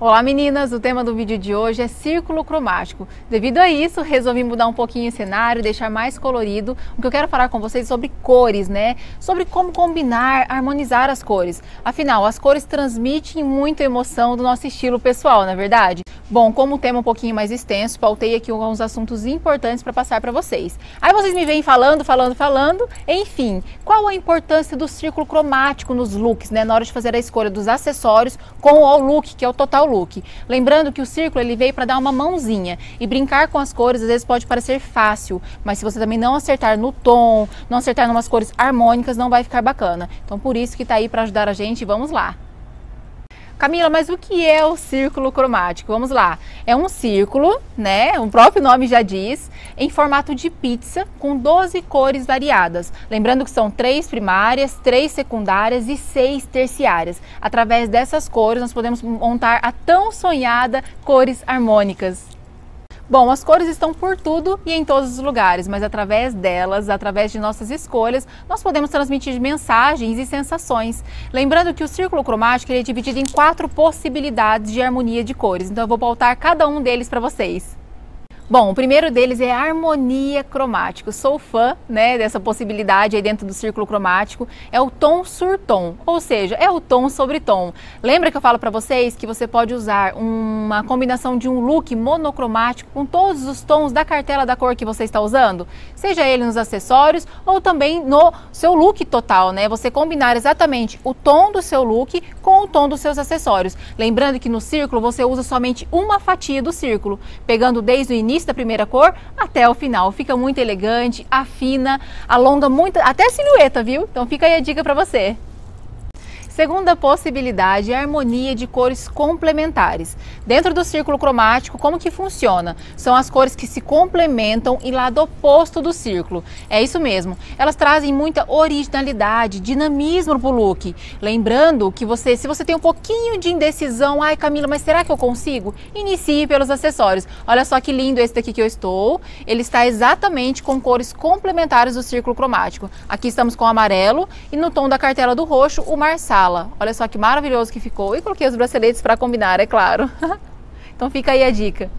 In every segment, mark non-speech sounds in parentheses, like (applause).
Olá meninas, o tema do vídeo de hoje é círculo cromático. Devido a isso, resolvi mudar um pouquinho o cenário, deixar mais colorido. O que eu quero falar com vocês é sobre cores, né? Sobre como combinar, harmonizar as cores. Afinal, as cores transmitem muita emoção do nosso estilo pessoal, não é verdade? Bom, como o tema é um pouquinho mais extenso, pautei aqui alguns assuntos importantes para passar para vocês. Aí vocês me vêm falando, falando, falando. Enfim, qual a importância do círculo cromático nos looks, né? Na hora de fazer a escolha dos acessórios com o look, que é o total look. Lembrando que o círculo ele veio para dar uma mãozinha e brincar com as cores às vezes pode parecer fácil, mas se você também não acertar no tom, não acertar em umas cores harmônicas, não vai ficar bacana. Então por isso que está aí para ajudar a gente, vamos lá. Camila, mas o que é o círculo cromático? Vamos lá. É um círculo, né? O próprio nome já diz, em formato de pizza com 12 cores variadas. Lembrando que são três primárias, três secundárias e seis terciárias. Através dessas cores, nós podemos montar a tão sonhada cores harmônicas. Bom, as cores estão por tudo e em todos os lugares, mas através delas, através de nossas escolhas, nós podemos transmitir mensagens e sensações. Lembrando que o círculo cromático é dividido em quatro possibilidades de harmonia de cores, então eu vou pautar cada um deles para vocês. Bom, o primeiro deles é harmonia cromática. Sou fã né, dessa possibilidade aí dentro do círculo cromático. É o tom sur tom, ou seja, é o tom sobre tom. Lembra que eu falo para vocês que você pode usar uma combinação de um look monocromático com todos os tons da cartela da cor que você está usando? Seja ele nos acessórios ou também no seu look total, né? Você combinar exatamente o tom do seu look com o tom dos seus acessórios. Lembrando que no círculo você usa somente uma fatia do círculo, pegando desde o início início da primeira cor até o final. Fica muito elegante, afina, alonga muito, até a silhueta, viu? Então fica aí a dica para você. Segunda possibilidade é a harmonia de cores complementares. Dentro do círculo cromático, como que funciona? São as cores que se complementam e lado oposto do círculo. É isso mesmo. Elas trazem muita originalidade, dinamismo para o look. Lembrando que você, se você tem um pouquinho de indecisão, ai Camila, mas será que eu consigo? Inicie pelos acessórios. Olha só que lindo esse daqui que eu estou. Ele está exatamente com cores complementares do círculo cromático. Aqui estamos com o amarelo e no tom da cartela do roxo, o marsala Olha só que maravilhoso que ficou. E coloquei os braceletes para combinar, é claro. (laughs) então fica aí a dica.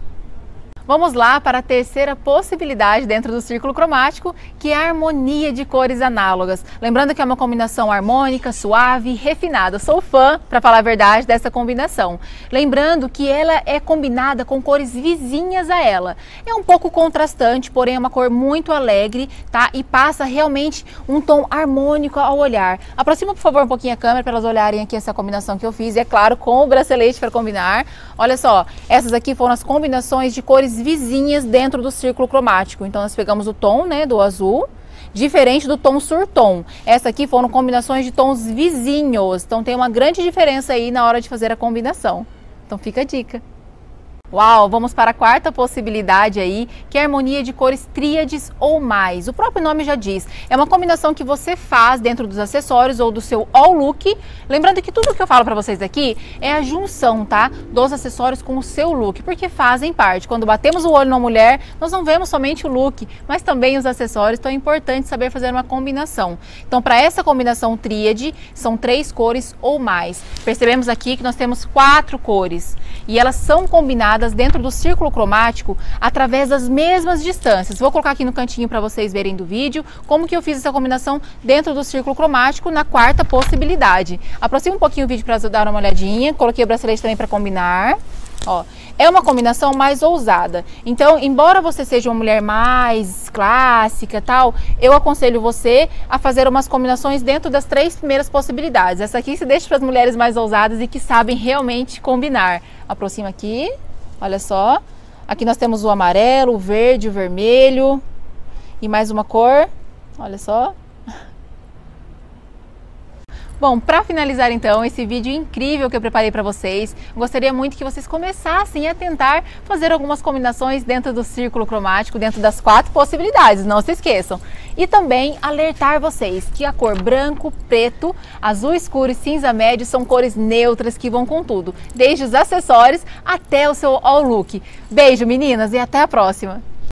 Vamos lá para a terceira possibilidade dentro do círculo cromático, que é a harmonia de cores análogas. Lembrando que é uma combinação harmônica, suave, refinada. Sou fã, para falar a verdade, dessa combinação. Lembrando que ela é combinada com cores vizinhas a ela. É um pouco contrastante, porém é uma cor muito alegre, tá? E passa realmente um tom harmônico ao olhar. Aproxima, por favor, um pouquinho a câmera para elas olharem aqui essa combinação que eu fiz. E é claro, com o bracelete para combinar. Olha só, essas aqui foram as combinações de cores vizinhas dentro do círculo cromático. Então nós pegamos o tom, né, do azul, diferente do tom surtom. Essa aqui foram combinações de tons vizinhos. Então tem uma grande diferença aí na hora de fazer a combinação. Então fica a dica. Uau, vamos para a quarta possibilidade aí, que é a harmonia de cores tríades ou mais. O próprio nome já diz, é uma combinação que você faz dentro dos acessórios ou do seu all look. Lembrando que tudo que eu falo para vocês aqui é a junção, tá? Dos acessórios com o seu look, porque fazem parte. Quando batemos o olho na mulher, nós não vemos somente o look, mas também os acessórios, então é importante saber fazer uma combinação. Então, para essa combinação tríade, são três cores ou mais. Percebemos aqui que nós temos quatro cores e elas são combinadas dentro do círculo cromático através das mesmas distâncias. Vou colocar aqui no cantinho para vocês verem do vídeo como que eu fiz essa combinação dentro do círculo cromático na quarta possibilidade. Aproxima um pouquinho o vídeo para dar uma olhadinha. Coloquei o bracelete também para combinar. Ó, é uma combinação mais ousada. Então, embora você seja uma mulher mais clássica tal, eu aconselho você a fazer umas combinações dentro das três primeiras possibilidades. Essa aqui se deixa para as mulheres mais ousadas e que sabem realmente combinar. Aproxima aqui. Olha só. Aqui nós temos o amarelo, o verde, o vermelho e mais uma cor. Olha só. Bom, para finalizar então esse vídeo incrível que eu preparei para vocês, gostaria muito que vocês começassem a tentar fazer algumas combinações dentro do círculo cromático, dentro das quatro possibilidades, não se esqueçam. E também alertar vocês que a cor branco, preto, azul escuro e cinza médio são cores neutras que vão com tudo, desde os acessórios até o seu all look. Beijo meninas e até a próxima!